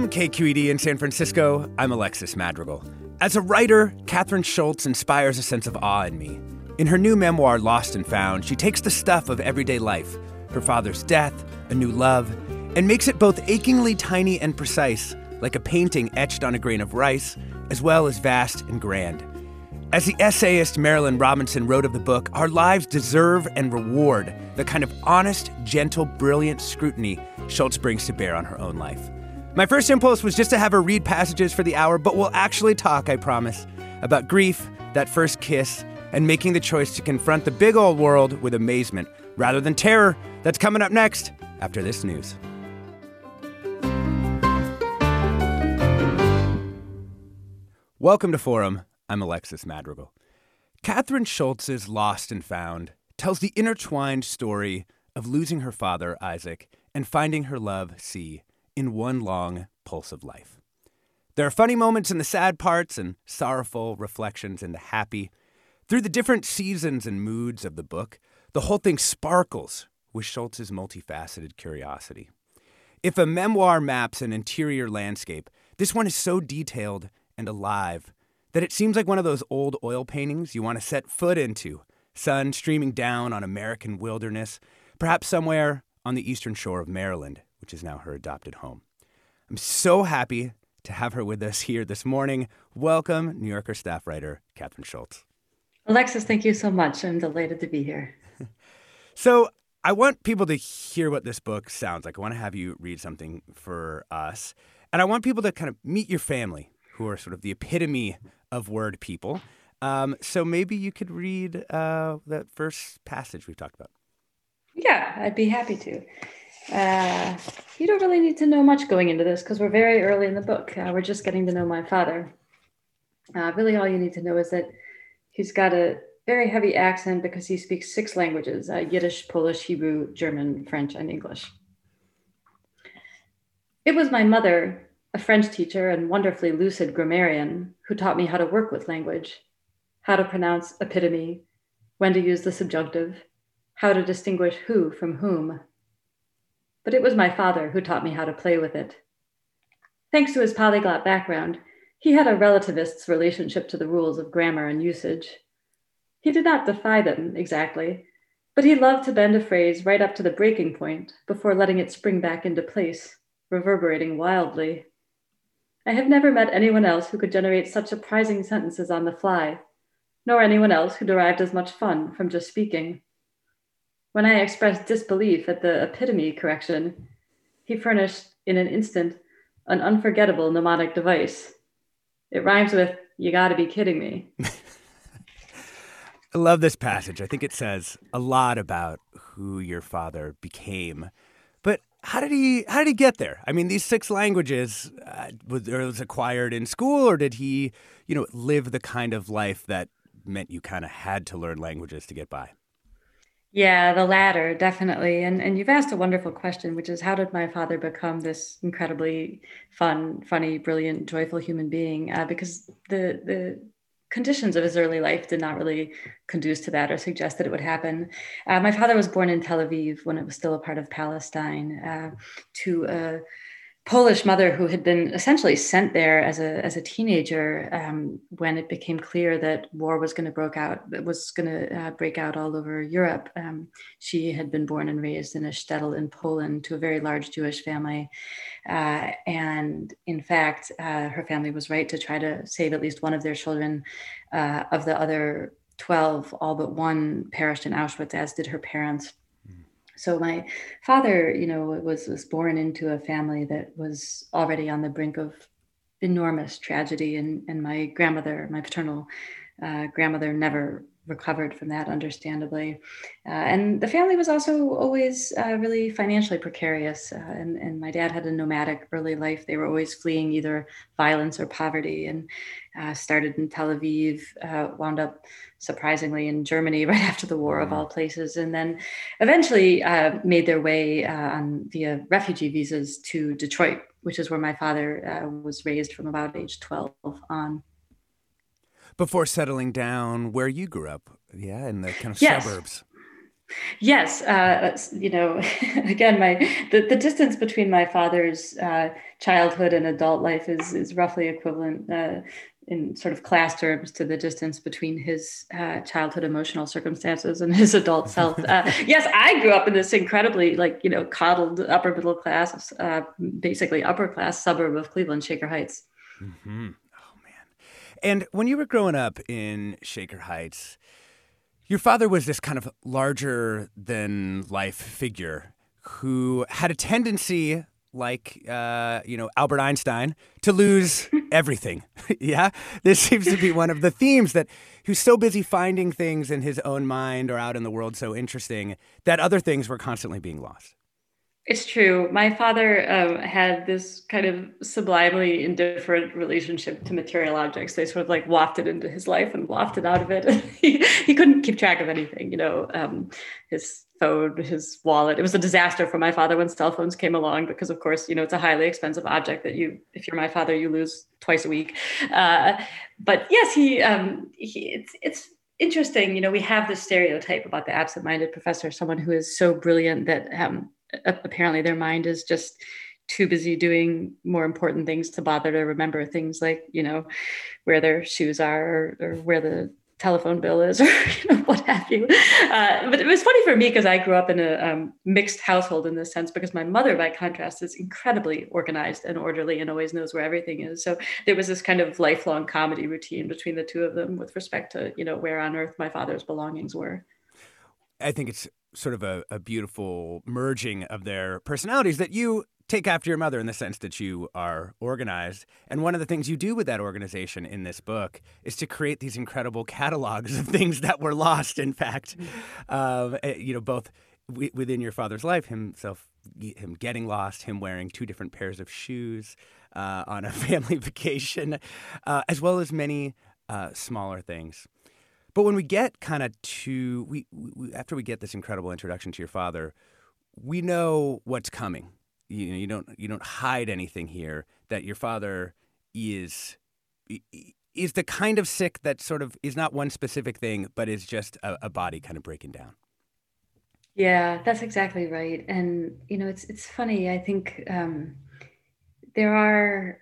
From KQED in San Francisco, I'm Alexis Madrigal. As a writer, Kathryn Schulz inspires a sense of awe in me. In her new memoir, Lost and Found, she takes the stuff of everyday life her father's death, a new love and makes it both achingly tiny and precise, like a painting etched on a grain of rice, as well as vast and grand. As the essayist Marilynne Robinson wrote of the book, our lives deserve and reward the kind of honest, gentle, brilliant scrutiny Schulz brings to bear on her own life. My first impulse was just to have her read passages for the hour, but we'll actually talk, I promise, about grief, that first kiss, and making the choice to confront the big old world with amazement rather than terror. That's coming up next after this news. Welcome to Forum. I'm Alexis Madrigal. Kathryn Schulz's Lost and Found tells the intertwined story of losing her father, Isaac, and finding her love, C, in one long pulse of life. There are funny moments in the sad parts and sorrowful reflections in the happy. Through the different seasons and moods of the book, the whole thing sparkles with Schulz's multifaceted curiosity. If a memoir maps an interior landscape, this one is so detailed and alive that it seems like one of those old oil paintings you want to set foot into, sun streaming down on American wilderness, perhaps somewhere on the eastern shore of Maryland, which is now her adopted home. I'm so happy to have her with us here this morning. Welcome, New Yorker staff writer Kathryn Schulz. Alexis, thank you so much. I'm delighted to be here. so, I want people to hear what this book sounds like. I want to have you read something for us. And I want people to kind of meet your family, who are sort of the epitome of word people. Um, so maybe you could read uh, that first passage we've talked about. Yeah, I'd be happy to. Uh, you don't really need to know much going into this because we're very early in the book. Uh, we're just getting to know my father. Uh, really, all you need to know is that he's got a very heavy accent because he speaks six languages uh, Yiddish, Polish, Hebrew, German, French, and English. It was my mother, a French teacher and wonderfully lucid grammarian, who taught me how to work with language, how to pronounce epitome, when to use the subjunctive, how to distinguish who from whom. But it was my father who taught me how to play with it. Thanks to his polyglot background, he had a relativist's relationship to the rules of grammar and usage. He did not defy them exactly, but he loved to bend a phrase right up to the breaking point before letting it spring back into place, reverberating wildly. I have never met anyone else who could generate such surprising sentences on the fly, nor anyone else who derived as much fun from just speaking. When I expressed disbelief at the epitome correction, he furnished in an instant an unforgettable mnemonic device. It rhymes with, You gotta be kidding me. I love this passage. I think it says a lot about who your father became. But how did he how did he get there? I mean, these six languages uh, was, was acquired in school, or did he, you know, live the kind of life that meant you kind of had to learn languages to get by? Yeah, the latter, definitely. And and you've asked a wonderful question, which is how did my father become this incredibly fun, funny, brilliant, joyful human being? Uh, because the the conditions of his early life did not really conduce to that or suggest that it would happen. Uh, my father was born in Tel Aviv when it was still a part of Palestine uh, to a Polish mother who had been essentially sent there as a as a teenager um, when it became clear that war was going to break out was going to uh, break out all over Europe. Um, she had been born and raised in a shtetl in Poland to a very large Jewish family, uh, and in fact, uh, her family was right to try to save at least one of their children. Uh, of the other twelve, all but one perished in Auschwitz, as did her parents. So my father, you know, was was born into a family that was already on the brink of enormous tragedy, and and my grandmother, my paternal uh, grandmother, never recovered from that, understandably. Uh, and the family was also always uh, really financially precarious. Uh, and, and my dad had a nomadic early life. They were always fleeing either violence or poverty and uh, started in Tel Aviv, uh, wound up surprisingly in Germany right after the war, of all places, and then eventually uh, made their way on via refugee visas to Detroit, which is where my father was raised from about age 12 on before settling down where you grew up. Yeah, in the kind of yes. suburbs. Yes, uh, you know, again, my the, the distance between my father's uh, childhood and adult life is is roughly equivalent uh, in sort of class terms to the distance between his uh, childhood emotional circumstances and his adult self. Uh, yes, I grew up in this incredibly like you know coddled upper middle class, uh, basically upper class suburb of Cleveland, Shaker Heights. Mm-hmm. And when you were growing up in Shaker Heights, your father was this kind of larger than life figure who had a tendency like uh, you know Albert Einstein to lose everything. yeah, this seems to be one of the themes that who's so busy finding things in his own mind or out in the world so interesting that other things were constantly being lost. It's true. My father um, had this kind of sublimely indifferent relationship to material objects. They sort of like wafted into his life and wafted out of it. he, he couldn't keep track of anything, you know, um, his phone, his wallet. It was a disaster for my father when cell phones came along because, of course, you know, it's a highly expensive object that you, if you're my father, you lose twice a week. Uh, but yes, he, um, he it's, it's, interesting you know we have this stereotype about the absent-minded professor someone who is so brilliant that um, apparently their mind is just too busy doing more important things to bother to remember things like you know where their shoes are or, or where the telephone bill is or you know, what have you. Uh, but it was funny for me because i grew up in a um, mixed household in this sense because my mother by contrast is incredibly organized and orderly and always knows where everything is. So there was this kind of lifelong comedy routine between the two of them with respect to you know where on earth my father's belongings were. I think it's sort of a, a beautiful merging of their personalities that you take after your mother in the sense that you are organized. And one of the things you do with that organization in this book is to create these incredible catalogs of things that were lost, in fact. Uh, you know, both w- within your father's life, himself, him getting lost, him wearing two different pairs of shoes uh, on a family vacation, uh, as well as many uh, smaller things. But when we get kind of to we, we, after we get this incredible introduction to your father, we know what's coming. You know, you don't you don't hide anything here. That your father is is the kind of sick that sort of is not one specific thing, but is just a, a body kind of breaking down. Yeah, that's exactly right. And you know, it's it's funny. I think um, there are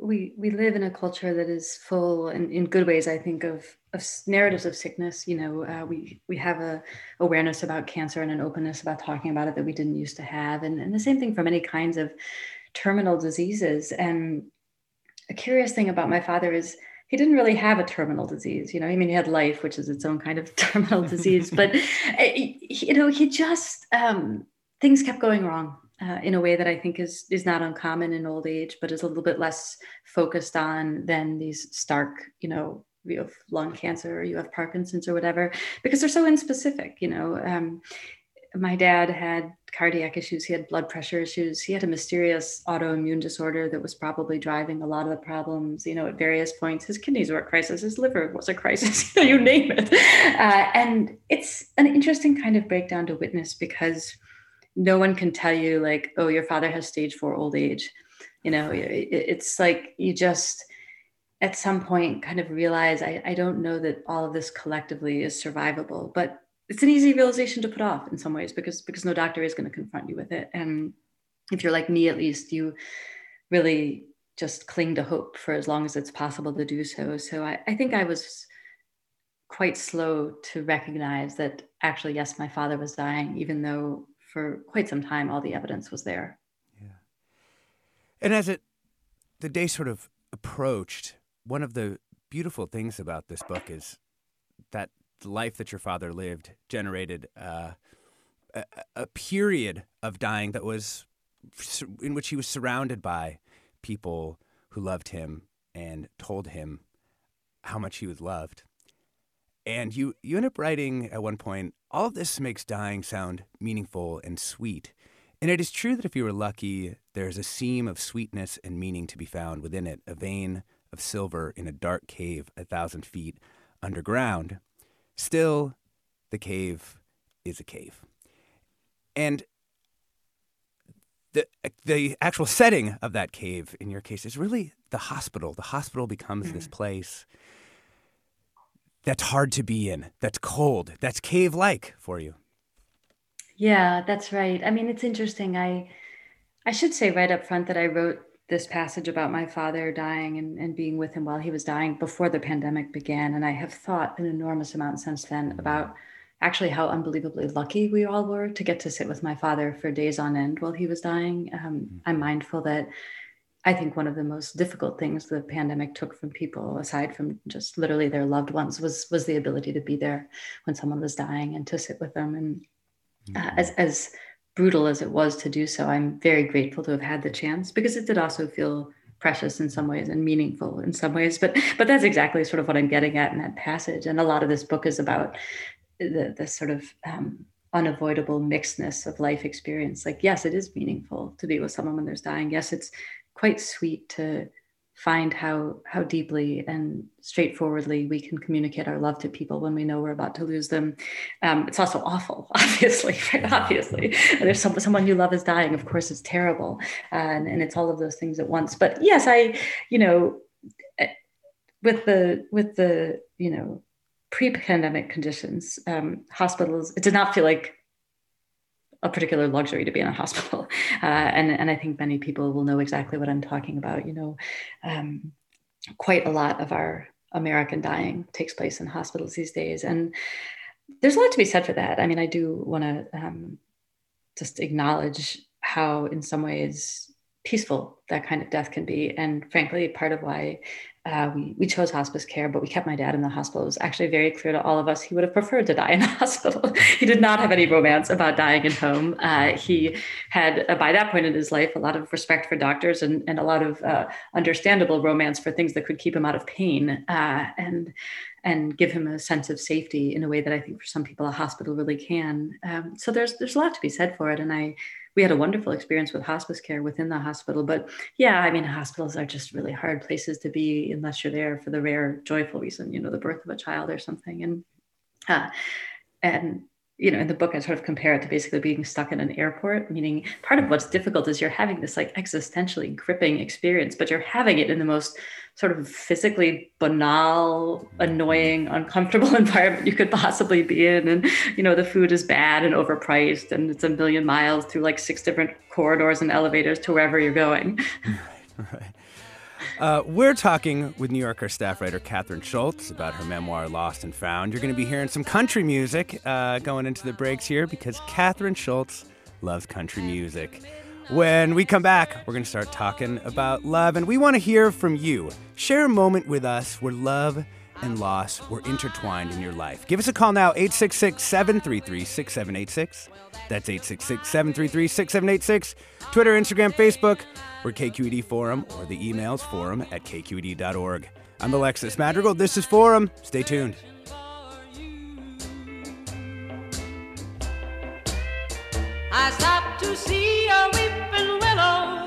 we we live in a culture that is full and in good ways i think of, of narratives of sickness. You know uh, we we have a awareness about cancer and an openness about talking about it that we didn't used to have. And, and the same thing for many kinds of terminal diseases. And a curious thing about my father is he didn't really have a terminal disease. You know i mean he had life which is its own kind of terminal disease. But you know he just um, things kept going wrong uh, in a way that I think is is not uncommon in old age, but is a little bit less focused on than these stark, you know, you have lung cancer or you have Parkinson's or whatever, because they're so inspecific. You know, um, my dad had cardiac issues, he had blood pressure issues, he had a mysterious autoimmune disorder that was probably driving a lot of the problems. You know, at various points, his kidneys were a crisis, his liver was a crisis, you name it. Uh, and it's an interesting kind of breakdown to witness because no one can tell you like oh your father has stage four old age. You know it's like you just at some point kind of realize I, I don't know that all of this collectively is survivable but it's an easy realization to put off in some ways because because no doctor is going to confront you with it. And if you're like me at least you really just cling to hope for as long as it's possible to do so. So i, I think i was quite slow to recognize that actually yes my father was dying even though for quite some time, all the evidence was there. Yeah. And as it the day sort of approached, one of the beautiful things about this book is that the life that your father lived generated uh, a, a period of dying that was in which he was surrounded by people who loved him and told him how much he was loved. And you, you end up writing at one point, all of this makes dying sound meaningful and sweet. And it is true that if you were lucky, there's a seam of sweetness and meaning to be found within it, a vein of silver in a dark cave a thousand feet underground. Still, the cave is a cave. And the the actual setting of that cave in your case is really the hospital. The hospital becomes mm-hmm. this place that's hard to be in, that's cold, that's cave like for you. Yeah, that's right. I mean, it's interesting. I I should say right up front that I wrote this passage about my father dying and, and being with him while he was dying before the pandemic began. And I have thought an enormous amount since then about actually how unbelievably lucky we all were to get to sit with my father for days on end while he was dying. Um, mm-hmm. I'm mindful that I think one of the most difficult things the pandemic took from people, aside from just literally their loved ones, was was the ability to be there when someone was dying and to sit with them. And uh, mm-hmm. as as brutal as it was to do so, I'm very grateful to have had the chance because it did also feel precious in some ways and meaningful in some ways. But but that's exactly sort of what I'm getting at in that passage. And a lot of this book is about the the sort of um, unavoidable mixedness of life experience. Like yes, it is meaningful to be with someone when there's dying. Yes, it's quite sweet to find how how deeply and straightforwardly we can communicate our love to people when we know we're about to lose them. Um, it's also awful, obviously, right? Obviously, there's some, someone you love is dying. Of course, it's terrible, uh, and, and it's all of those things at once. But yes, I, you know, eh, with the with the you know pre-pandemic conditions, um, hospitals. It did not feel like a particular luxury to be in a hospital. Uh, and, and I think many people will know exactly what I'm talking about. You know, um, quite a lot of our American dying takes place in hospitals these days. And there's a lot to be said for that. I mean, I do want to um, just acknowledge how, in some ways, peaceful that kind of death can be. And frankly, part of why uh, we, chose hospice care, but we kept my dad in the hospital. It was actually very clear to all of us he would have preferred to die in the hospital. he did not have any romance about dying at home. Uh, he had, uh, by that point in his life, a lot of respect for doctors and, and a lot of uh, understandable romance for things that could keep him out of pain uh, and and give him a sense of safety in a way that I think for some people a hospital really can. Um, so there's there's a lot to be said for it, and I we had a wonderful experience with hospice care within the hospital. But yeah, I mean, hospitals are just really hard places to be unless you're there for the rare joyful reason, you know, the birth of a child or something. And uh, and you know, in the book, I sort of compare it to basically being stuck in an airport, meaning part of what's difficult is you're having this like existentially gripping experience, but you're having it in the most sort of physically banal, annoying, uncomfortable environment you could possibly be in. And, you know, the food is bad and overpriced, and it's a million miles through like six different corridors and elevators to wherever you're going. Right, right. Uh, we're talking with New Yorker staff writer Kathryn Schulz about her memoir Lost and Found. You're going to be hearing some country music uh, going into the breaks here because Kathryn Schulz loves country music. When we come back, we're going to start talking about love, and we want to hear from you. Share a moment with us where love and loss were intertwined in your life. Give us a call now, 866 733 6786. That's 866 733 6786. Twitter, Instagram, Facebook. We're KQED Forum or the emails forum at kqed.org. I'm Alexis Madrigal. This is Forum. Stay tuned. I stopped to see a weeping willow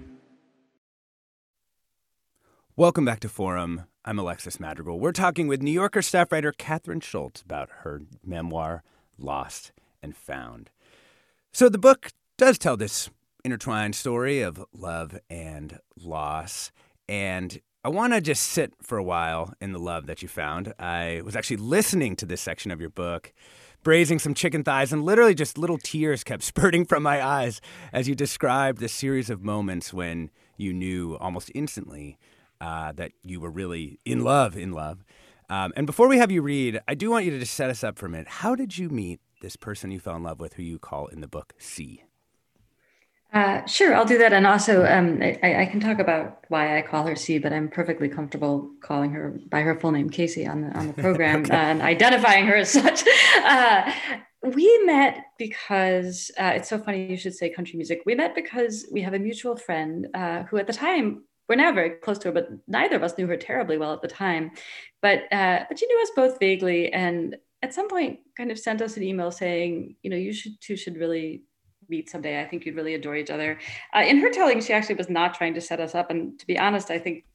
Welcome back to Forum. I'm Alexis Madrigal. We're talking with New Yorker staff writer Kathryn Schulz about her memoir, Lost and Found. So the book does tell this intertwined story of love and loss. And I want to just sit for a while in the love that you found. I was actually listening to this section of your book, braising some chicken thighs, and literally just little tears kept spurting from my eyes as you described the series of moments when you knew almost instantly uh, that you were really in love, in love. Um, and before we have you read, I do want you to just set us up for a minute. How did you meet this person you fell in love with, who you call in the book C? Uh, sure, I'll do that. And also, um, I, I, can talk about why I call her C, but I'm perfectly comfortable calling her by her full name, Casey, on the on the program okay. and identifying her as such. Uh, we met because uh, it's so funny you should say country music. We met because we have a mutual friend uh, who, at the time, we're now very close to her, but neither of us knew her terribly well at the time. But uh, but she knew us both vaguely, and at some point, kind of sent us an email saying, you know, you should two should really meet someday. I think you'd really adore each other. Uh, in her telling, she actually was not trying to set us up. And to be honest, I think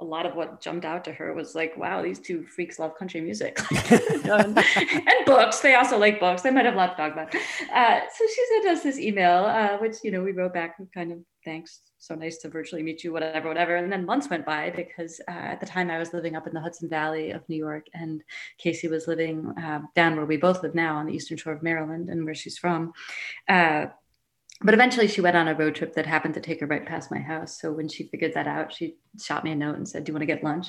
a lot of what jumped out to her was like, wow, these two freaks love country music and books. They also like books. They might have a lot to talk about. Uh, so she sent us this email, uh, which, you know, we wrote back kind of thanks. So nice to virtually meet you, whatever, whatever. And then months went by because uh, at the time I was living up in the Hudson Valley of New York and Casey was living uh, down where we both live now on the Eastern Shore of Maryland and where she's from. Uh, but eventually she went on a road trip that happened to take her right past my house. So when she figured that out, she shot me a note and said, Do you want to get lunch?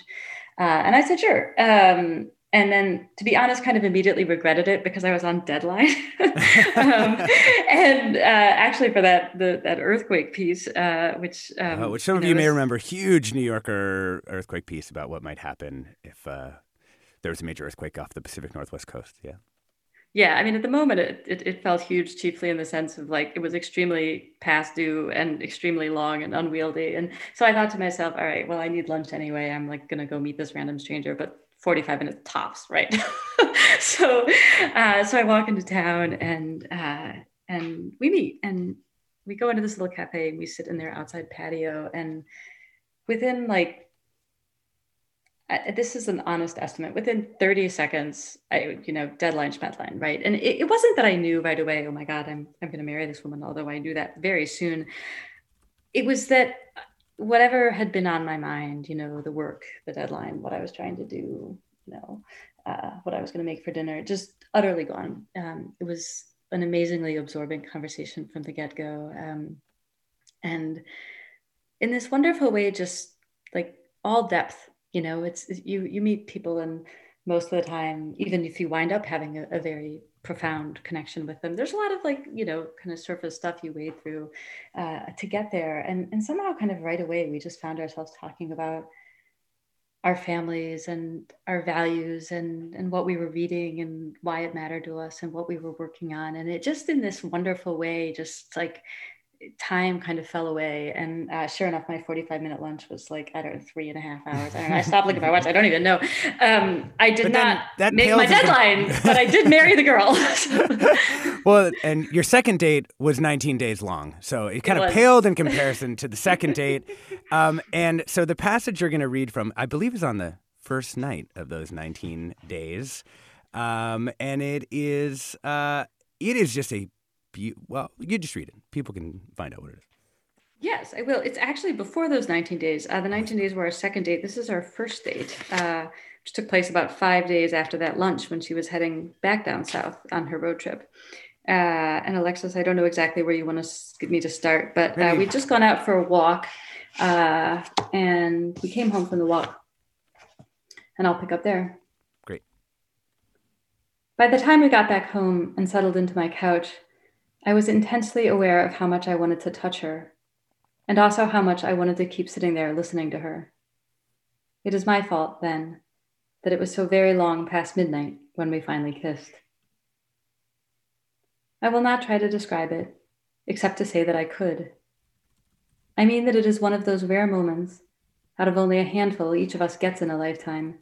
Uh, and I said, Sure. Um, and then, to be honest, kind of immediately regretted it because I was on deadline. um, and uh, actually, for that the, that earthquake piece, uh, which um, uh, which some of you, know, you may remember, huge New Yorker earthquake piece about what might happen if uh, there was a major earthquake off the Pacific Northwest coast. Yeah yeah i mean at the moment it, it, it, felt huge chiefly in the sense of like it was extremely past due and extremely long and unwieldy. And so i thought to myself all right well i need lunch anyway. I'm like gonna go meet this random stranger. But 45 minutes tops right? So uh, so i walk into town and uh, and we meet and we go into this little cafe and we sit in their outside patio. And within like this is an honest estimate. Within 30 seconds, I, you know, deadline, schmedline, right? And it, it wasn't that I knew right away, oh my God, I'm, I'm going to marry this woman, although I knew that very soon. It was that whatever had been on my mind, you know, the work, the deadline, what I was trying to do, you know, uh, what I was going to make for dinner, just utterly gone. Um, it was an amazingly absorbing conversation from the get go. Um, and in this wonderful way, just like all depth you know it's you you meet people and most of the time even if you wind up having a, a, very profound connection with them there's a lot of like you know kind of surface stuff you wade through uh, to get there. And and somehow kind of right away we just found ourselves talking about our families and our values and and what we were reading and why it mattered to us and what we were working on. And it just in this wonderful way just like time kind of fell away. And uh, sure enough, my 45 minute lunch was like, I don't know, three and a half hours. I, I stopped looking at my watch. I don't even know. Um, I did not make my deadline, but I did marry the girl. well, and your second date was 19 days long. So it kind it of paled in comparison to the second date. Um, and so the passage you're going to read from, I believe, is on the first night of those 19 days. Um, and it is, uh, it is just a be- well, you just read it. People can find out what it is. Yes, I will. It's actually before those 19 days. Uh, the 19 days were our second date. This is our first date, uh, which took place about five days after that lunch when she was heading back down south on her road trip. Uh, and Alexis, I don't know exactly where you want to me to start, but uh, we'd just gone out for a walk uh, and we came home from the walk. And I'll pick up there. Great. By the time we got back home and settled into my couch, I was intensely aware of how much I wanted to touch her, and also how much I wanted to keep sitting there listening to her. It is my fault, then, that it was so very long past midnight when we finally kissed. I will not try to describe it, except to say that I could. I mean that it is one of those rare moments, out of only a handful each of us gets in a lifetime,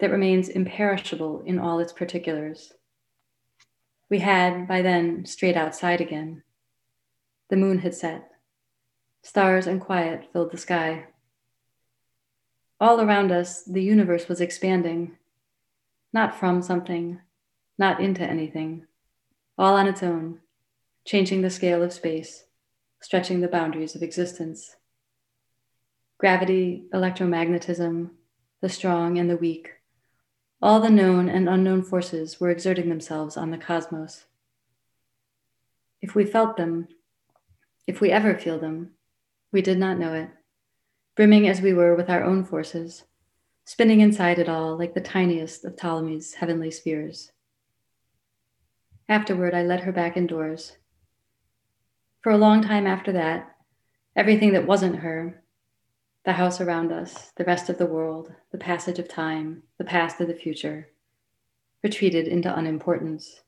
that remains imperishable in all its particulars We had, by then, strayed outside again. The moon had set. Stars and quiet filled the sky. All around us, the universe was expanding, not from something, not into anything, all on its own, changing the scale of space, stretching the boundaries of existence. Gravity, electromagnetism, the strong and the weak, all the known and unknown forces were exerting themselves on the cosmos. If we felt them, if we ever feel them, we did not know it, brimming as we were with our own forces, spinning inside it all like the tiniest of Ptolemy's heavenly spheres. Afterward, I led her back indoors. For a long time after that, everything that wasn't her, the house around us, the rest of the world, the passage of time, the past and the future, retreated into unimportance.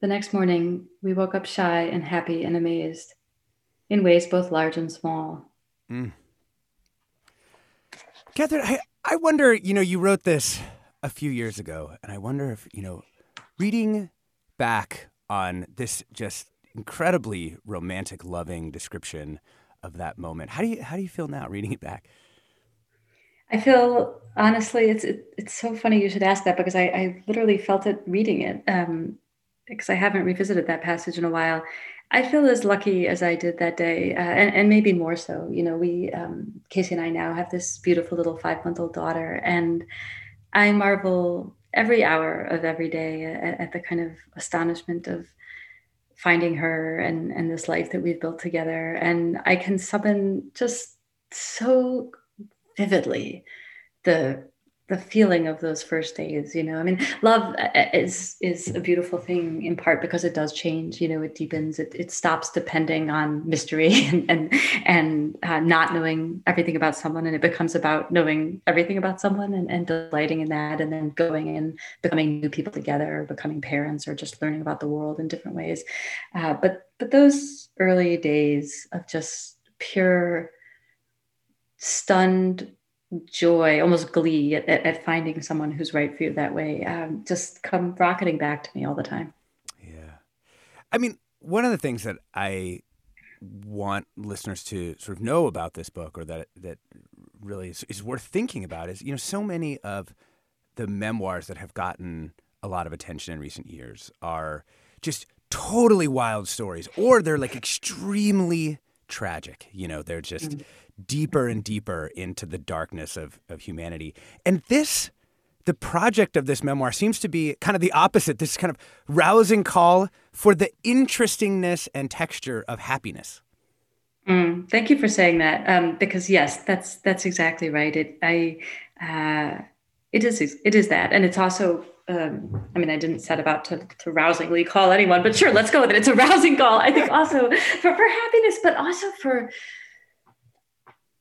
The next morning, we woke up shy and happy and amazed, in ways both large and small. Mm. Kathryn, I, I wonder, you know, you wrote this a few years ago, and I wonder if, you know, reading back on this just incredibly romantic, loving description of that moment. How do you how do you feel now reading it back? I feel honestly, it's it, it's so funny you should ask that because I, I literally felt it reading it um, because I haven't revisited that passage in a while. I feel as lucky as I did that day, uh, and, and maybe more so. You know, we um, Casey and I now have this beautiful little five month old daughter, and I marvel every hour of every day at, at the kind of astonishment of finding her and and this life that we've built together. And i can summon just so vividly the the feeling of those first days you know? I mean love uh, uh, is is a beautiful thing in part because it does change you know? It deepens it, it stops depending on mystery and and, and uh, not knowing everything about someone and it becomes about knowing everything about someone and, and delighting in that and then going and becoming new people together or becoming parents or just learning about the world in different ways. Uh, but but those early days of just pure stunned joy, almost glee at, at, finding someone who's right for you that way, um, just come rocketing back to me all the time. Yeah. I mean, one of the things that I want listeners to sort of know about this book or that that really is, is worth thinking about is, you know, so many of the memoirs that have gotten a lot of attention in recent years are just totally wild stories or they're like extremely tragic. You know, they're just mm-hmm deeper and deeper into the darkness of, of humanity. And this, the project of this memoir seems to be kind of the opposite this kind of rousing call for the interestingness and texture of happiness. Mm, thank you for saying that, um, because yes, that's that's exactly right. It I uh, it is it is that, and it's also um, I mean, I didn't set about to, to rousingly call anyone, but sure, let's go with it. It's a rousing call. I think also for, for happiness, but also for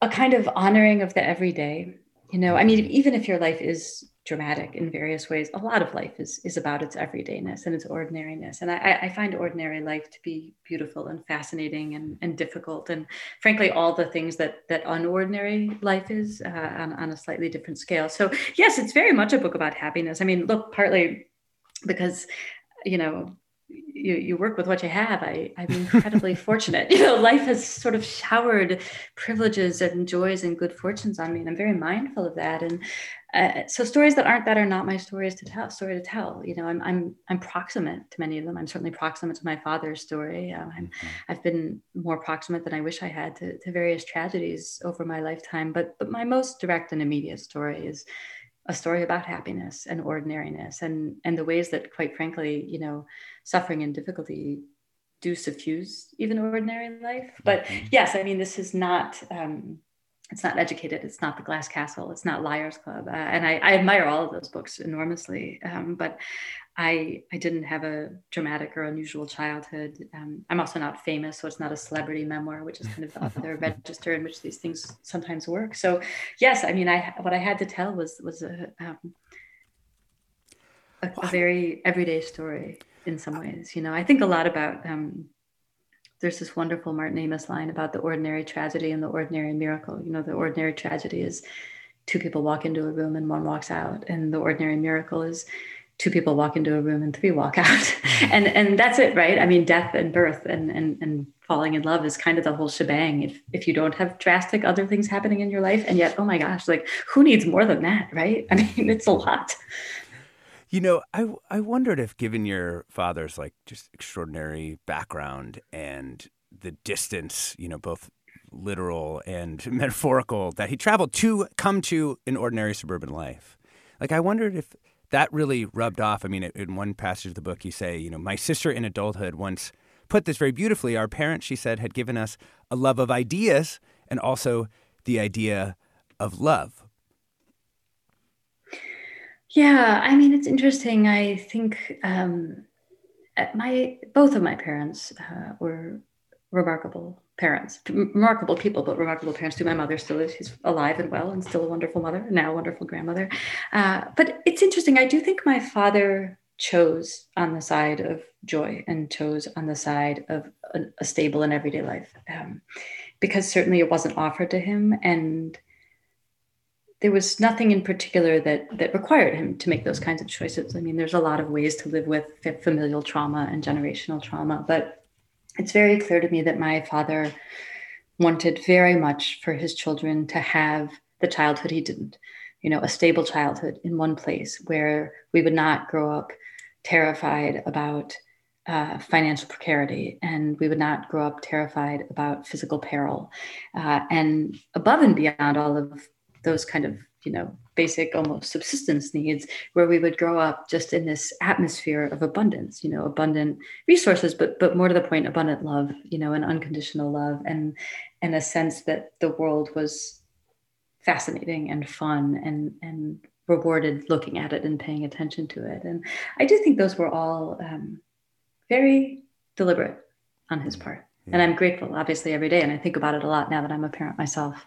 a kind of honoring of the everyday. You know, I mean, even if your life is dramatic in various ways, a lot of life is is about its everydayness and its ordinariness. And I, I find ordinary life to be beautiful and fascinating and, and difficult. And frankly, all the things that that unordinary life is uh, on, on a slightly different scale. So yes, it's very much a book about happiness. I mean, look, partly because you know you, you work with what you have. I, I'm incredibly fortunate. You know, life has sort of showered privileges and joys and good fortunes on me, and I'm very mindful of that. And uh, so, stories that aren't that are not my stories to tell. Story to tell. You know, I'm I'm I'm proximate to many of them. I'm certainly proximate to my father's story. Um, I'm, mm-hmm. I've been more proximate than I wish I had to, to various tragedies over my lifetime. But but my most direct and immediate story is a story about happiness and ordinariness and and the ways that quite frankly you know suffering and difficulty do suffuse even ordinary life but mm-hmm. yes i mean this is not um, it's not educated it's not the glass castle it's not liars club uh, and I, I, admire all of those books enormously um, but I, I didn't have a dramatic or unusual childhood. Um, I'm also not famous, so it's not a celebrity memoir, which is kind of the other register in which these things sometimes work. So, yes, I mean, I what I had to tell was was a um, a, a, very everyday story in some ways. You know, I think a lot about. Um, there's this wonderful Martin Amis line about the ordinary tragedy and the ordinary miracle. You know, the ordinary tragedy is two people walk into a room and one walks out, and the ordinary miracle is two people walk into a room and three walk out mm-hmm. and and that's it right i mean death and birth and and and falling in love is kind of the whole shebang if if you don't have drastic other things happening in your life and yet oh my gosh like who needs more than that right i mean it's a lot you know i i wondered if given your father's like just extraordinary background and the distance you know both literal and metaphorical that he traveled to come to an ordinary suburban life like i wondered if that really rubbed off. I mean, in one passage of the book, you say, you know, my sister in adulthood once put this very beautifully. Our parents, she said, had given us a love of ideas and also the idea of love. Yeah, I mean, it's interesting. I think um, my both of my parents uh, were remarkable parents, remarkable people, but remarkable parents too. My mother still is; she's alive and well, and still a wonderful mother, now a wonderful grandmother. Uh, but it's interesting. I do think my father chose on the side of joy and chose on the side of a, a stable and everyday life, um, because certainly it wasn't offered to him, and there was nothing in particular that that required him to make those kinds of choices. I mean, there's a lot of ways to live with familial trauma and generational trauma, but it's very clear to me that my father wanted very much for his children to have the childhood he didn't you know a stable childhood in one place where we would not grow up terrified about uh, financial precarity and we would not grow up terrified about physical peril uh, and above and beyond all of those kind of you know basic almost subsistence needs where we would grow up just in this atmosphere of abundance you know abundant resources but but more to the point abundant love you know an unconditional love and and a sense that the world was fascinating and fun and and rewarded looking at it and paying attention to it. And i do think those were all um, very deliberate on his part. And i'm grateful obviously every day and i think about it a lot now that i'm a parent myself.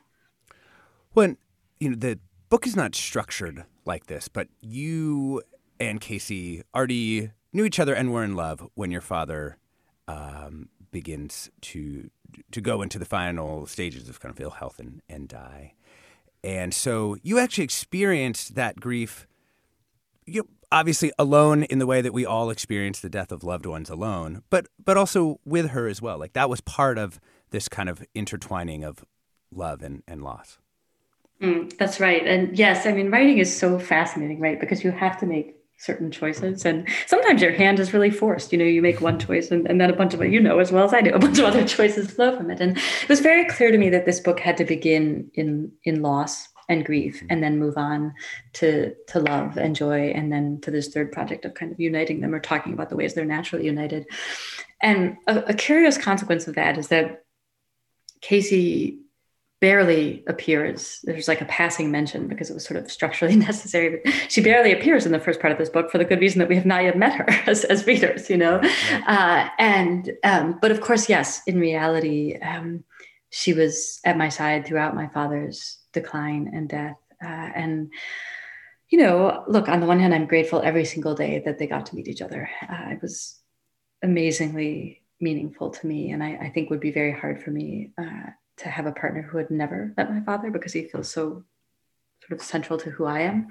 When you know the book is not structured like this, but you and Casey already knew each other and were in love when your father um, begins to to go into the final stages of kind of ill health and, and die. And so you actually experienced that grief, you obviously alone in the way that we all experience the death of loved ones alone, but but also with her as well. Like that was part of this kind of intertwining of love and, and loss. Mm, that's right. And yes, I mean, writing is so fascinating, right? Because you have to make certain choices. And sometimes your hand is really forced. You know, you make one choice and, and then a bunch of, you know, as well as I do, a bunch of other choices flow from it. And it was very clear to me that this book had to begin in in loss and grief and then move on to to love and joy and then to this third project of kind of uniting them or talking about the ways they're naturally united. And a, a curious consequence of that is that Casey barely appears. There's like a passing mention because it was sort of structurally necessary. But she barely appears in the first part of this book for the good reason that we have not yet met her as, as readers, you know. Uh, and um, but of course, yes, in reality, um, she was at my side throughout my father's decline and death. Uh, and you know, look, on the one hand, I'm grateful every single day that they got to meet each other. Uh, it was amazingly meaningful to me, and I, I think would be very hard for me uh, to have a partner who had never met my father because he feels so sort of central to who I am.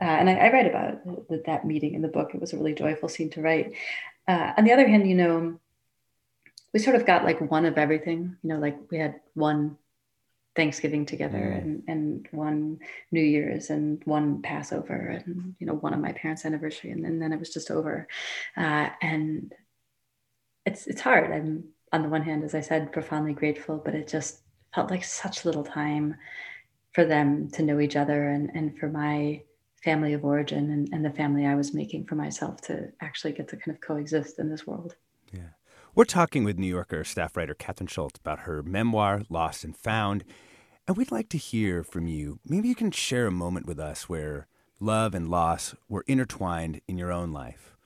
Uh, and I, I, write about that, that meeting in the book. It was a really joyful scene to write. Uh, on the other hand, you know, we sort of got like one of everything, you know, like we had one Thanksgiving together mm. and, and one New Year's and one Passover and, you know, one of my parents' anniversary. And, and then it was just over. Uh, and it's, it's hard. I'm, on the one hand, as I said, profoundly grateful, but it just felt like such little time for them to know each other and, and for my family of origin and, and the family I was making for myself to actually get to kind of coexist in this world. Yeah. We're talking with New Yorker staff writer Kathryn Schulz about her memoir, Lost and Found. And we'd like to hear from you. Maybe you can share a moment with us where love and loss were intertwined in your own life.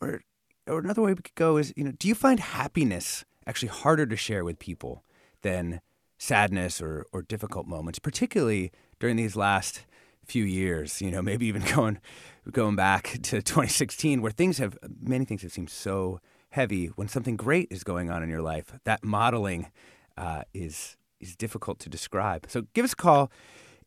Or, or another way we could go is, you know, do you find happiness actually harder to share with people than sadness or, or difficult moments, particularly during these last few years, you know, maybe even going going back to 2016 where things have many things have seemed so heavy when something great is going on in your life. That modeling uh, is is difficult to describe. So give us a call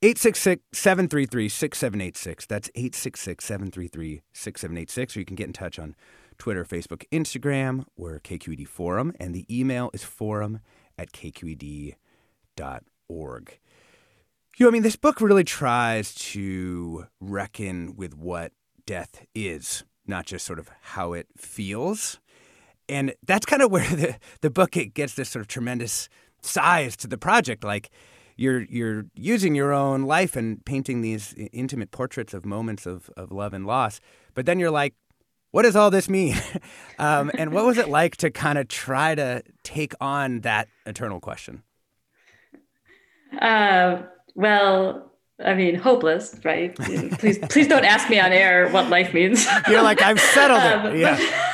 866 733 6786. That's 866 733 6786. Or you can get in touch on Twitter, Facebook, Instagram. We're KQED Forum. And the email is forum at kqed.org. You know, I mean, this book really tries to reckon with what death is, not just sort of how it feels. And that's kind of where the, the book it gets this sort of tremendous size to the project. Like, you're you're using your own life and painting these intimate portraits of moments of, of love and loss. But then you're like, what does all this mean? um, and what was it like to kind of try to take on that eternal question? Uh, well, I mean, hopeless, right? please, please don't ask me on air what life means. You're like, I've settled it. Um, yeah.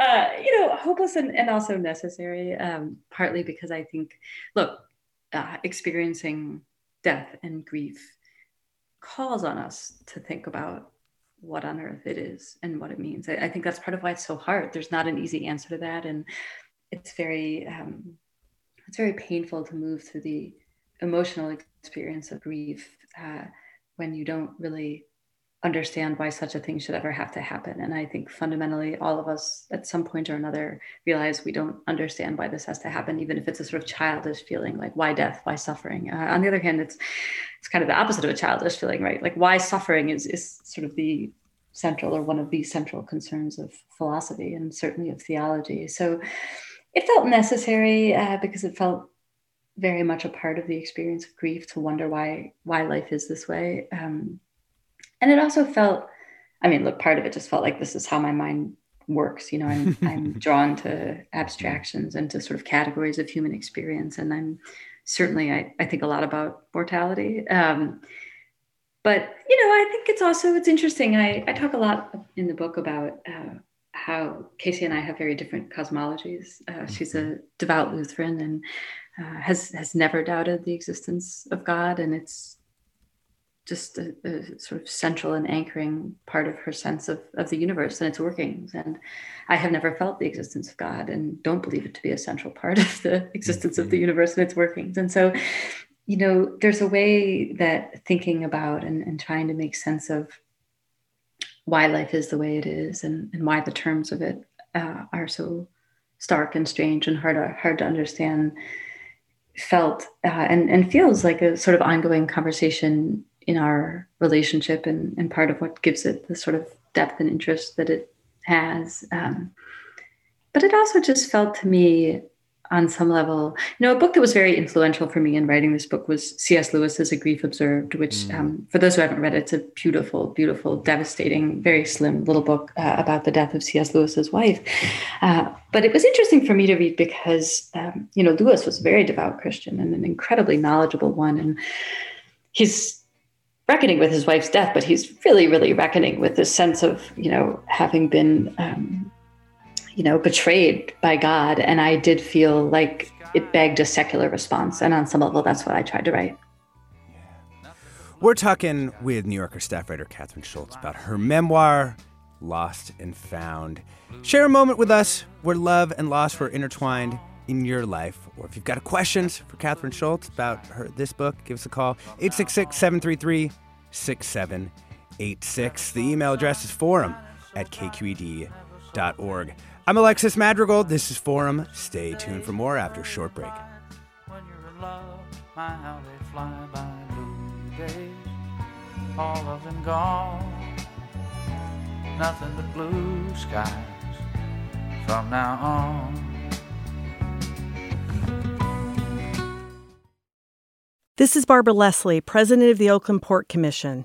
Uh, you know, hopeless and, and also necessary, um, partly because I think, look, uh, experiencing death and grief calls on us to think about what on earth it is and what it means. I, I, think that's part of why it's so hard. There's not an easy answer to that, and it's very um, it's very painful to move through the emotional experience of grief uh, when you don't really understand why such a thing should ever have to happen. And I think fundamentally, all of us at some point or another realize we don't understand why this has to happen, even if it's a sort of childish feeling, like why death, why suffering. Uh, on the other hand, it's it's kind of the opposite of a childish feeling, right? Like why suffering is is sort of the central or one of the central concerns of philosophy and certainly of theology. So it felt necessary uh, because it felt very much a part of the experience of grief to wonder why why life is this way. Um, and it also felt i mean look part of it just felt like this is how my mind works you know i'm, I'm drawn to abstractions and to sort of categories of human experience and i'm certainly i, I think a lot about mortality um, but you know i think it's also it's interesting i, I talk a lot in the book about uh, how casey and i have very different cosmologies uh, she's a mm-hmm. devout lutheran and uh, has has never doubted the existence of god and it's just a, a, sort of central and anchoring part of her sense of, of the universe and its workings. And I have never felt the existence of God and don't believe it to be a central part of the existence of the mm-hmm. universe and its workings. And so, you know, there's a way that thinking about and, and trying to make sense of why life is the way it is and, and why the terms of it uh, are so stark and strange and hard to, hard to understand felt uh, and, and feels like a sort of ongoing conversation in our relationship and, and part of what gives it the sort of depth and interest that it has. Um, but it also just felt to me on some level, you know, a book that was very influential for me in writing this book was C.S. Lewis's A Grief Observed, which, mm. um, for those who haven't read it, it's a beautiful, beautiful, devastating, very slim little book uh, about the death of C.S. Lewis's wife. Uh, but it was interesting for me to read because, um, you know, Lewis was a very devout Christian and an incredibly knowledgeable one. And he's reckoning with his wife's death, but he's really, really reckoning with this sense of, you know, having been, um, you know, betrayed by God. And I did feel like it begged a secular response. And on some level, that's what I tried to write. We're talking with New Yorker staff writer Kathryn Schulz about her memoir, Lost and Found. Share a moment with us where love and loss were intertwined in your life. Or if you've got questions for Kathryn Schulz about her this book, give us a call 866 733 6786. The email address is forum at kqed.org. I'm Alexis Madrigal. This is Forum. Stay tuned for more after a short break. all of them gone. Nothing but blue skies from now on. This is Barbara Leslie, President of the Oakland Port Commission.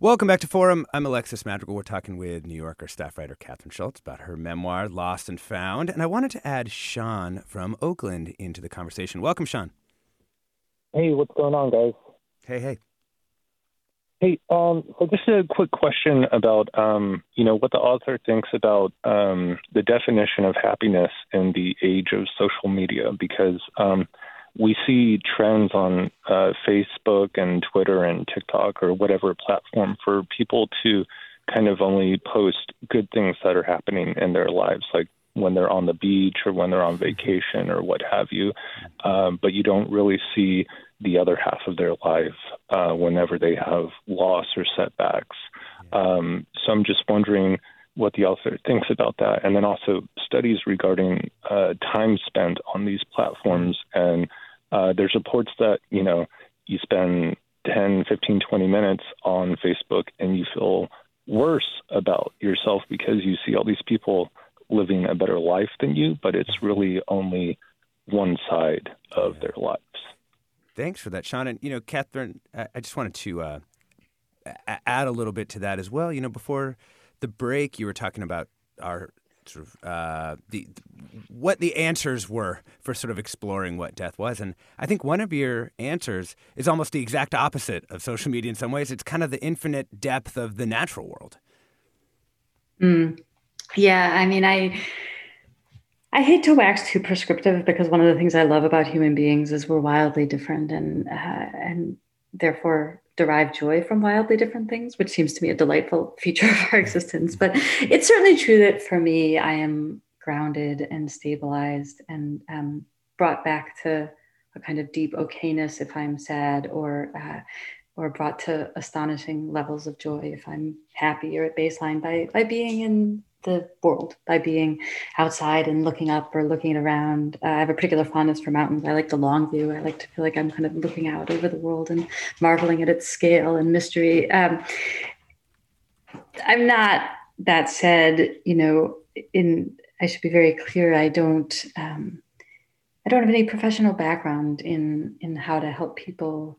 Welcome back to Forum. I'm Alexis Madrigal. We're talking with New Yorker staff writer Kathryn Schulz about her memoir, Lost and Found. And I wanted to add Sean from Oakland into the conversation. Welcome, Sean. Hey, what's going on, guys? Hey, hey. Hey, um, so just a quick question about, um, you know, what the author thinks about um, the definition of happiness in the age of social media, because um, we see trends on uh, Facebook and Twitter and TikTok or whatever platform for people to kind of only post good things that are happening in their lives, like when they're on the beach or when they're on vacation or what have you. Um, but you don't really see the other half of their life uh, whenever they have loss or setbacks. Um, so I'm just wondering what the author thinks about that, and then also studies regarding uh, time spent on these platforms. And uh, there's reports that you know you spend 10, 15, 20 minutes on Facebook and you feel worse about yourself because you see all these people living a better life than you, but it's really only one side of their lives. Thanks for that, Sean. And, you know, Kathryn, I just wanted to uh, add a little bit to that as well. You know, before the break, you were talking about our sort of uh, the what the answers were for sort of exploring what death was, and I think one of your answers is almost the exact opposite of social media in some ways. It's kind of the infinite depth of the natural world. Mm. Yeah, I mean, I I hate to wax too prescriptive because one of the things I love about human beings is we're wildly different and uh, and therefore derive joy from wildly different things, which seems to me a delightful feature of our existence. But it's certainly true that for me, I am grounded and stabilized and um, brought back to a kind of deep okayness if I'm sad or uh, or brought to astonishing levels of joy if I'm happy or at baseline by by being in the world by being outside and looking up or looking around. Uh, I have a particular fondness for mountains. I like the long view. I like to feel like I'm kind of looking out over the world and marveling at its scale and mystery. Um, I'm not. That said, you know, in I should be very clear. I don't. Um, I don't have any professional background in in how to help people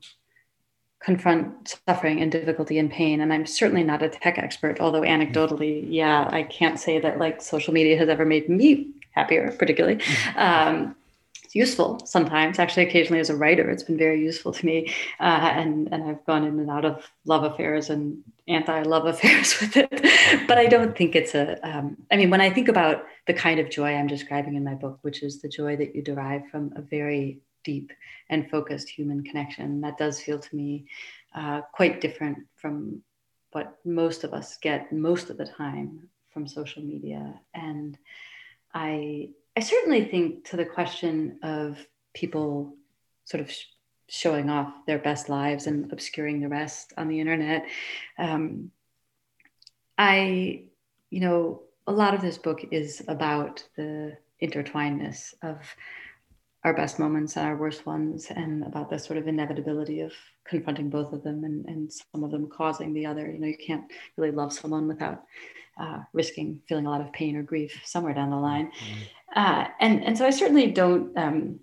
confront suffering and difficulty and pain. And i'm certainly not a tech expert although anecdotally yeah i can't say that like social media has ever made me happier particularly. Mm-hmm. um, it's useful sometimes. Actually occasionally as a writer it's been very useful to me. Uh, and and i've gone in and out of love affairs and anti-love affairs with it. But i don't think it's a. Um, I mean when i think about the kind of joy i'm describing in my book which is the joy that you derive from a very deep and focused human connection. That does feel to me uh, quite different from what most of us get most of the time from social media. And I, I certainly think to the question of people sort of sh- showing off their best lives and obscuring the rest on the internet. Um, I, you know, a lot of this book is about the intertwinedness of our best moments and our worst ones and about the sort of inevitability of confronting both of them and, and some of them causing the other you know you can't really love someone without uh, risking feeling a lot of pain or grief somewhere down the line mm-hmm. uh, and and so i certainly don't um,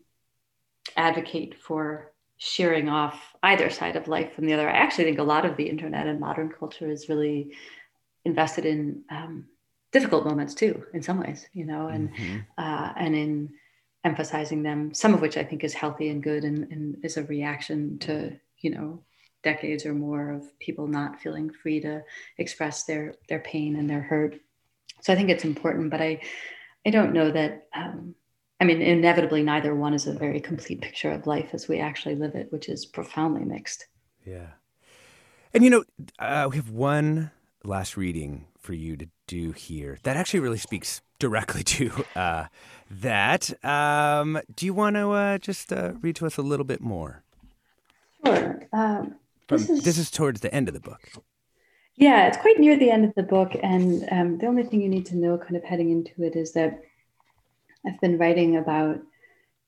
advocate for shearing off either side of life from the other i actually think a lot of the internet and modern culture is really invested in um, difficult moments too in some ways you know and mm-hmm. uh, and in emphasizing them, some of which I think is healthy and good and, and is a reaction to, you know, decades or more of people not feeling free to express their their pain and their hurt. So I think it's important, but I I don't know that um, I mean inevitably neither one is a very complete picture of life as we actually live it, which is profoundly mixed. Yeah. And you know, uh, we have one last reading for you to do here that actually really speaks directly to uh, that. Um, do you want to uh, just uh, read to us a little bit more? Sure. Um, this, From, is, this is towards the end of the book. Yeah, it's quite near the end of the book. And um, the only thing you need to know, kind of heading into it, is that I've been writing about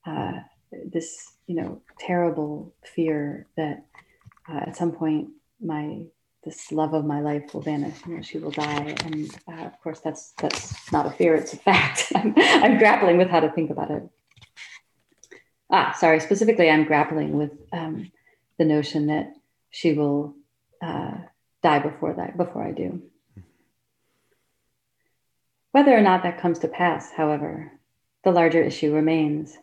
uh, this, you know, terrible fear that uh, at some point my this love of my life will vanish. Know, she will die, and uh, of course, that's that's not a fear; it's a fact. I'm, I'm grappling with how to think about it. Ah, sorry. Specifically, I'm grappling with um, the notion that she will uh, die before that before I do. Whether or not that comes to pass, however, the larger issue remains.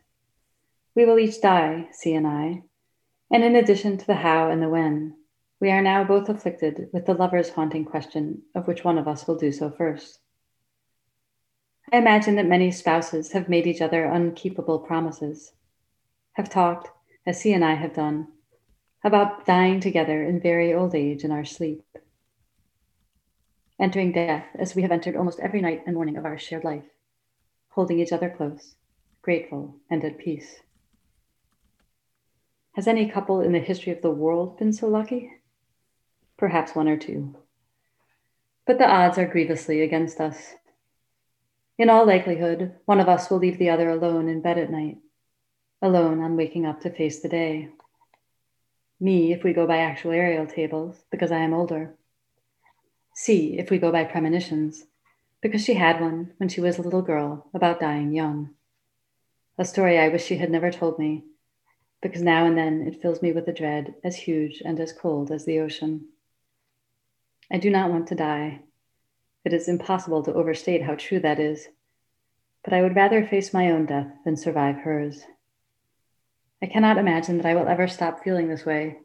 We will each die, C and I, and in addition to the how and the when, we are now both afflicted with the lover's haunting question of which one of us will do so first. I imagine that many spouses have made each other unkeepable promises, have talked, as C and I have done, about dying together in very old age in our sleep, entering death as we have entered almost every night and morning of our shared life, holding each other close, grateful, and at peace. Has any couple in the history of the world been so lucky? Perhaps one or two. But the odds are grievously against us. In all likelihood, one of us will leave the other alone in bed at night, alone on waking up to face the day. Me, if we go by actuarial tables, because I am older. C, if we go by premonitions, because she had one when she was a little girl about dying young. A story I wish she had never told me, because now and then it fills me with a dread as huge and as cold as the ocean. I do not want to die. It is impossible to overstate how true that is, but I would rather face my own death than survive hers. I cannot imagine that I will ever stop feeling this way,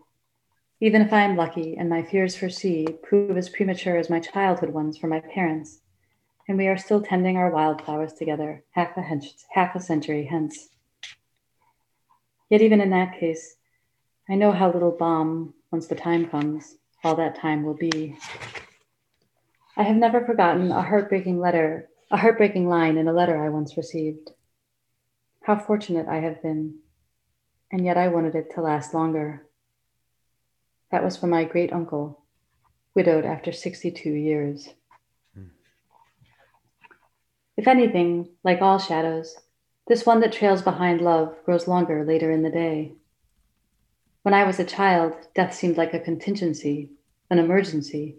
even if I am lucky and my fears for C prove as premature as my childhood ones for my parents, and we are still tending our wildflowers together half a, half a century hence. Yet, even in that case, I know how little balm, once the time comes, all that time will be. I have never forgotten a heartbreaking letter, a heartbreaking line in a letter I once received. How fortunate I have been, and yet I wanted it to last longer. That was from my great uncle, widowed after 62 years. Hmm. If anything, like all shadows, this one that trails behind love grows longer later in the day. When I was a child, death seemed like a contingency, an emergency,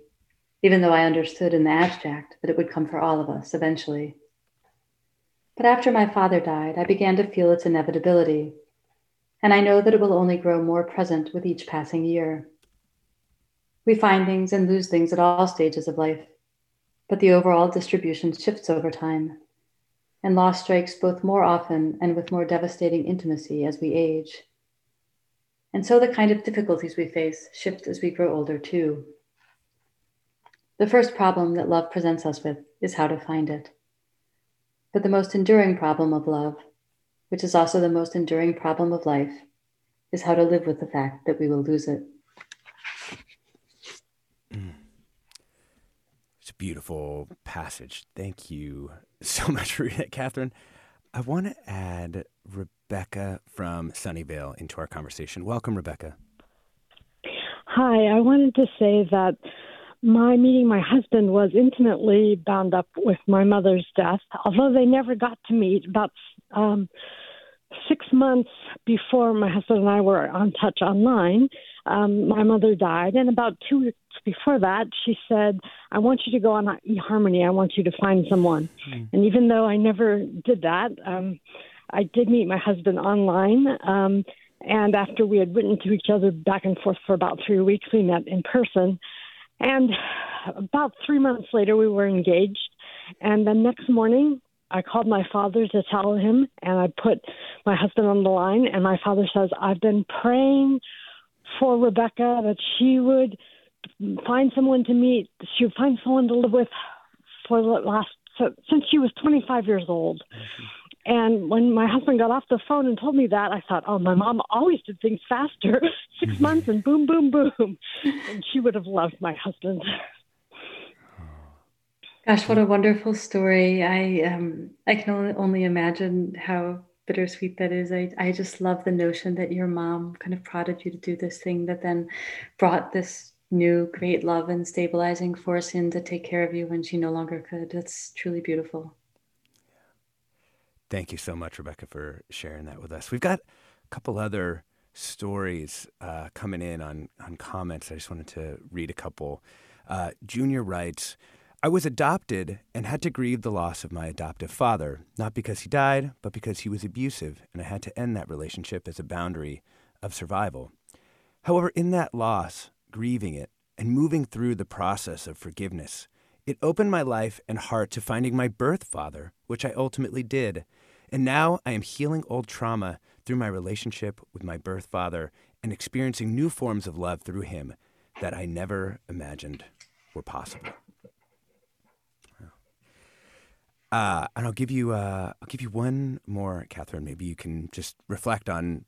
even though I understood in the abstract that it would come for all of us eventually. But after my father died, I began to feel its inevitability, and I know that it will only grow more present with each passing year. We find things and lose things at all stages of life, but the overall distribution shifts over time, and loss strikes both more often and with more devastating intimacy as we age. And so the kind of difficulties we face shift as we grow older, too. The first problem that love presents us with is how to find it. But the most enduring problem of love, which is also the most enduring problem of life, is how to live with the fact that we will lose it. Mm. It's a beautiful passage. Thank you so much for reading it, Kathryn. I want to add Rebecca from Sunnyvale into our conversation. Welcome, Rebecca. Hi, I wanted to say that my meeting my husband was intimately bound up with my mother's death, although they never got to meet. About um, six months before my husband and I were on touch online, um, my mother died, and about two weeks before that, she said, "I want you to go on eHarmony. I want you to find someone." Mm. And even though I never did that, um, I did meet my husband online. Um, and after we had written to each other back and forth for about three weeks, we met in person. And about three months later, we were engaged. And the next morning, I called my father to tell him, and I put my husband on the line. And my father says, I've been praying for Rebecca that she would find someone to meet, she would find someone to live with for the last, so, since she was 25 years old. Mm-hmm. And when my husband got off the phone and told me that, I thought, oh, my mom always did things faster. 6 mm-hmm. months and boom, boom, boom. And she would have loved my husband. Gosh, what a wonderful story. I um I can only, only imagine how bittersweet that is. I, I just love the notion that your mom kind of prodded you to do this thing that then brought this new great love and stabilizing force in to take care of you when she no longer could. That's truly beautiful. Thank you so much, Rebecca, for sharing that with us. We've got a couple other stories uh, coming in on, on comments. I just wanted to read a couple. Uh, Junior writes, I was adopted and had to grieve the loss of my adoptive father, not because he died, but because he was abusive, and I had to end that relationship as a boundary of survival. However, in that loss, grieving it, and moving through the process of forgiveness, it opened my life and heart to finding my birth father, which I ultimately did. And now I am healing old trauma through my relationship with my birth father and experiencing new forms of love through him that I never imagined were possible. Uh, and I'll give you uh, I'll give you one more, Kathryn. Maybe you can just reflect on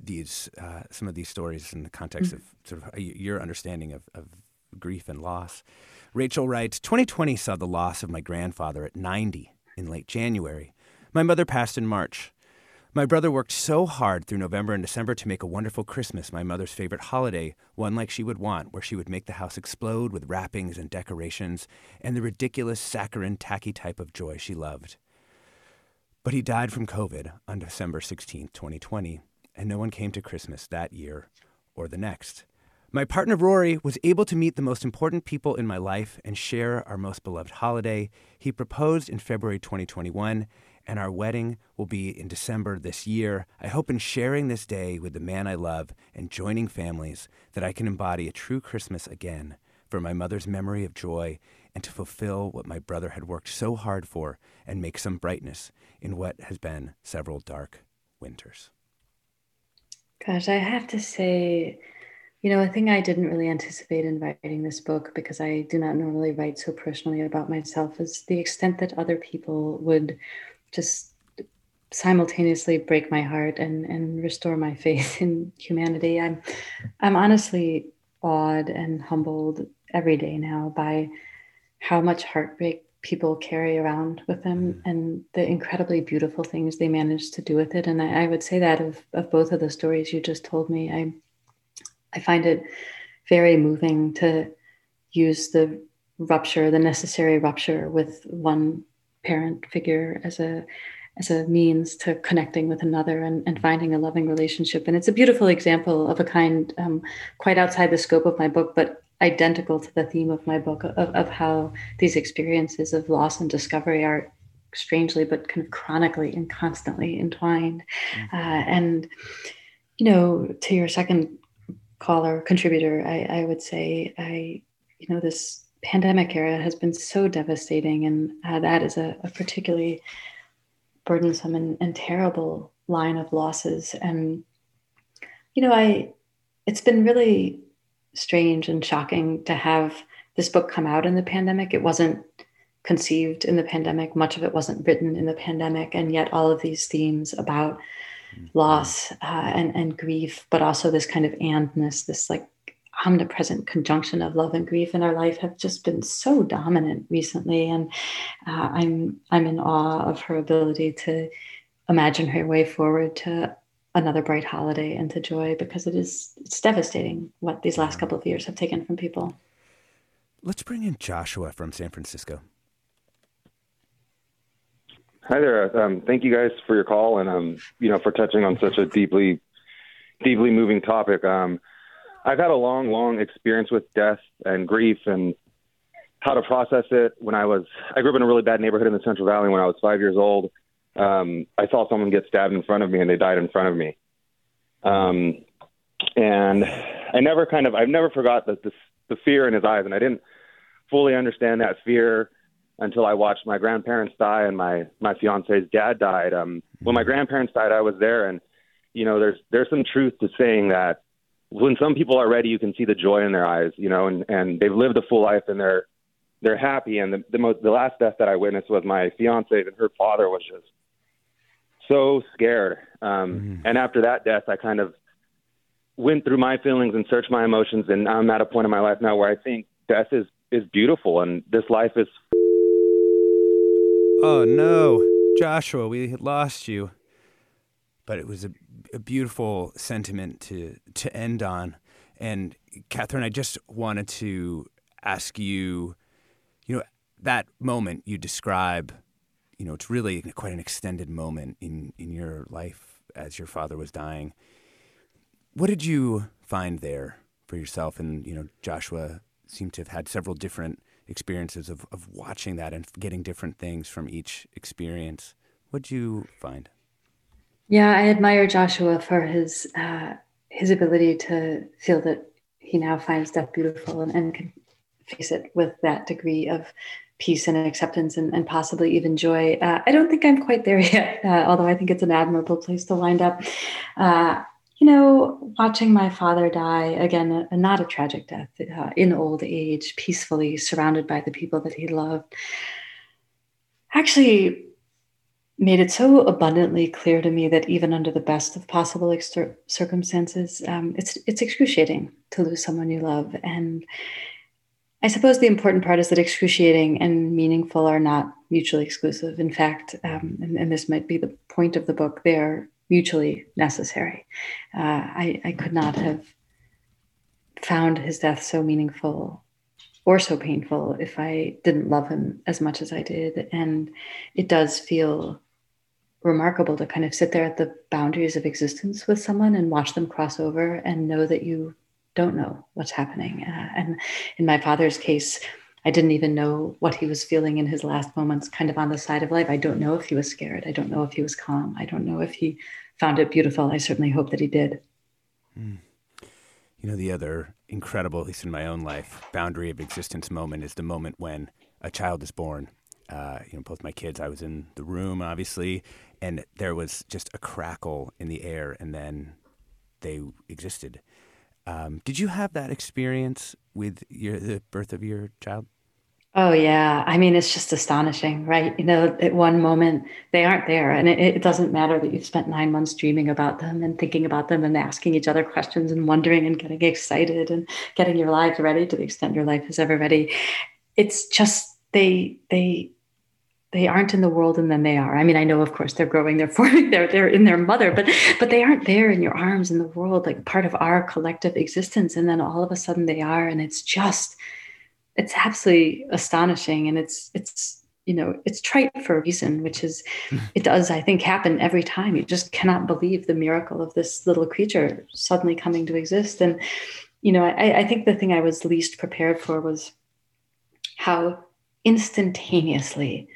these uh, some of these stories in the context mm-hmm. of sort of uh, your understanding of, of grief and loss. Rachel writes 2020 saw the loss of my grandfather at 90 in late January. My mother passed in March. My brother worked so hard through November and December to make a wonderful Christmas, my mother's favorite holiday, one like she would want, where she would make the house explode with wrappings and decorations and the ridiculous, saccharine, tacky type of joy she loved. But he died from COVID on December 16, 2020, and no one came to Christmas that year or the next. My partner Rory was able to meet the most important people in my life and share our most beloved holiday. He proposed in February 2021, and our wedding will be in December this year. I hope in sharing this day with the man I love and joining families that I can embody a true Christmas again for my mother's memory of joy and to fulfill what my brother had worked so hard for and make some brightness in what has been several dark winters. Gosh, I have to say, you know, a thing I didn't really anticipate in writing this book because I do not normally write so personally about myself is the extent that other people would just simultaneously break my heart and, and restore my faith in humanity. I'm I'm honestly awed and humbled every day now by how much heartbreak people carry around with them mm. and the incredibly beautiful things they manage to do with it. And I, I would say that of, of both of the stories you just told me. I I find it very moving to use the rupture, the necessary rupture with one parent figure as a as a means to connecting with another and, and finding a loving relationship. And it's a beautiful example of a kind um, quite outside the scope of my book, but identical to the theme of my book of, of how these experiences of loss and discovery are strangely but kind of chronically and constantly entwined. Mm-hmm. Uh, and, you know, to your second caller contributor, I, I would say I, you know, this pandemic era has been so devastating, and uh, that is a, a particularly burdensome and, and, terrible line of losses. And you know, I, it's been really strange and shocking to have this book come out in the pandemic. It wasn't conceived in the pandemic. Much of it wasn't written in the pandemic, and yet all of these themes about loss uh, and, and grief, but also this kind of andness, this like omnipresent conjunction of love and grief in our life have just been so dominant recently. And uh, I'm I'm in awe of her ability to imagine her way forward to another bright holiday and to joy because it is it's devastating what these last couple of years have taken from people. Let's bring in Joshua from San Francisco. Hi there. Um, thank you guys for your call and um, you know for touching on such a deeply, deeply moving topic. Um, I've had a long, long experience with death and grief and how to process it. When I was, I grew up in a really bad neighborhood in the Central Valley. When I was five years old, um, I saw someone get stabbed in front of me and they died in front of me. Um, and I never kind of, I've never forgot the, the the fear in his eyes, and I didn't fully understand that fear until I watched my grandparents die and my my fiance's dad died. Um, when my grandparents died, I was there, and you know, there's there's some truth to saying that when some people are ready, you can see the joy in their eyes, you know, and and they've lived a full life and they're they're happy. And the the, most, the last death that I witnessed was my fiance, and her father was just so scared. Um, mm. And after that death, I kind of went through my feelings and searched my emotions, and I'm at a point in my life now where I think death is is beautiful, and this life is Oh no, Joshua, we lost you. But it was a, a beautiful sentiment to to end on. And Kathryn, I just wanted to ask you, you know, that moment you describe, you know, it's really quite an extended moment in in your life as your father was dying. What did you find there for yourself? And you know, Joshua seemed to have had several different experiences of, of watching that and getting different things from each experience. What did you find? Yeah, I admire Joshua for his uh, his ability to feel that he now finds death beautiful and, and can face it with that degree of peace and acceptance and, and possibly even joy. Uh, I don't think I'm quite there yet, uh, although I think it's an admirable place to wind up. Uh, you know, watching my father die again, a, a not a tragic death, uh, in old age, peacefully surrounded by the people that he loved, actually made it so abundantly clear to me that even under the best of possible exter- circumstances, um, it's it's excruciating to lose someone you love. And I suppose the important part is that excruciating and meaningful are not mutually exclusive. In fact, um, and, and, this might be the point of the book, they are mutually necessary. Uh, I, I could not have found his death so meaningful or so painful if I didn't love him as much as I did. And it does feel remarkable to kind of sit there at the boundaries of existence with someone and watch them cross over and know that you don't know what's happening. Uh, and in my father's case, I didn't even know what he was feeling in his last moments, kind of on the side of life. I don't know if he was scared. I don't know if he was calm. I don't know if he found it beautiful. I certainly hope that he did. Mm. You know, the other incredible, at least in my own life, boundary of existence moment is the moment when a child is born. Uh, you know, both my kids, I was in the room, obviously, and there was just a crackle in the air, and then they existed. Um, did you have that experience with your the birth of your child? Oh yeah, I mean it's just astonishing, right? You know, at one moment they aren't there, and it, it, doesn't matter that you've spent nine months dreaming about them and thinking about them and asking each other questions and wondering and getting excited and getting your lives ready to the extent your life is ever ready. It's just they they they aren't in the world and then they are. I mean, I know of course they're growing, they're forming, they're they're in their mother, but but they aren't there in your arms in the world, like part of our collective existence. And then all of a sudden they are. And it's just, it's absolutely astonishing. And it's it's you know, it's trite for a reason, which is it does, I think, happen every time. You just cannot believe the miracle of this little creature suddenly coming to exist. And, you know, I, I think the thing I was least prepared for was how instantaneously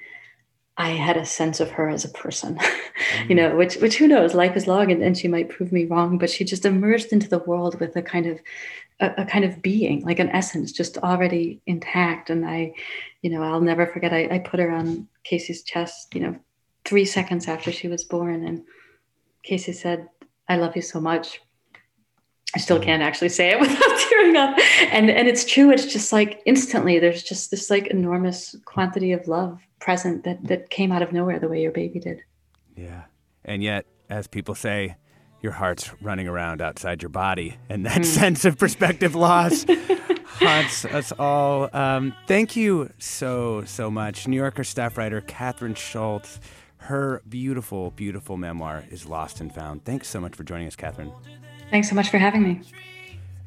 I had a sense of her as a person, mm-hmm. you know, which which who knows, life is long and, and she might prove me wrong, but she just emerged into the world with a kind of a, a, kind of being, like an essence, just already intact. And I, you know, I'll never forget I, I put her on Casey's chest, you know, three seconds after she was born. And Casey said, I love you so much. I still can't actually say it without tearing up. And and it's true. It's just like instantly. There's just this like enormous quantity of love present that that came out of nowhere the way your baby did. Yeah, and yet, as people say, your heart's running around outside your body, and that mm. sense of perspective loss haunts us all. Um, thank you so so much, New Yorker staff writer Kathryn Schulz. Her beautiful, beautiful memoir is Lost and Found. Thanks so much for joining us, Kathryn. Thanks so much for having me.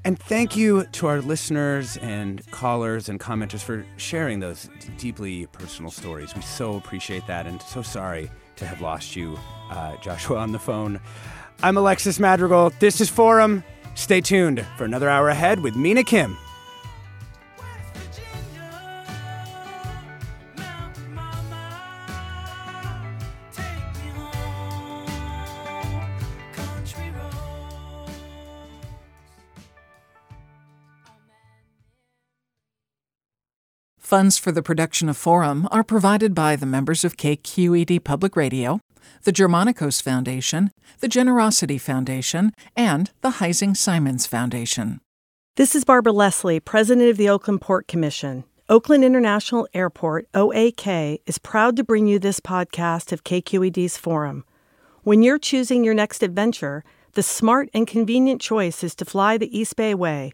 And thank you to our listeners and callers and commenters for sharing those d- deeply personal stories. We so appreciate that and so sorry to have lost you, uh, Joshua, on the phone. I'm Alexis Madrigal. This is Forum. Stay tuned for another hour ahead with Mina Kim. Funds for the production of Forum are provided by the members of KQED Public Radio, the Germanacos Foundation, the Generosity Foundation, and the Heising Simons Foundation. This is Barbara Leslie, President of the Oakland Port Commission. Oakland International Airport, OAK, is proud to bring you this podcast of KQED's Forum. When you're choosing your next adventure, the smart and convenient choice is to fly the East Bay Way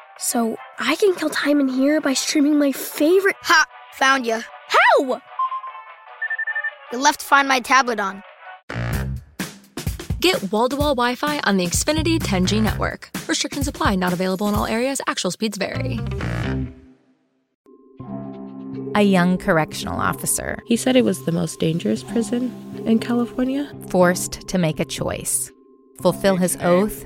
So I can kill time in here by streaming my favorite. Ha! Found you. How? You left Find My tablet on. Get wall to wall Wi Fi on the Xfinity 10G network. Restrictions apply, not available in all areas. Actual speeds vary. A young correctional officer. He said it was the most dangerous prison in California. Forced to make a choice fulfill his oath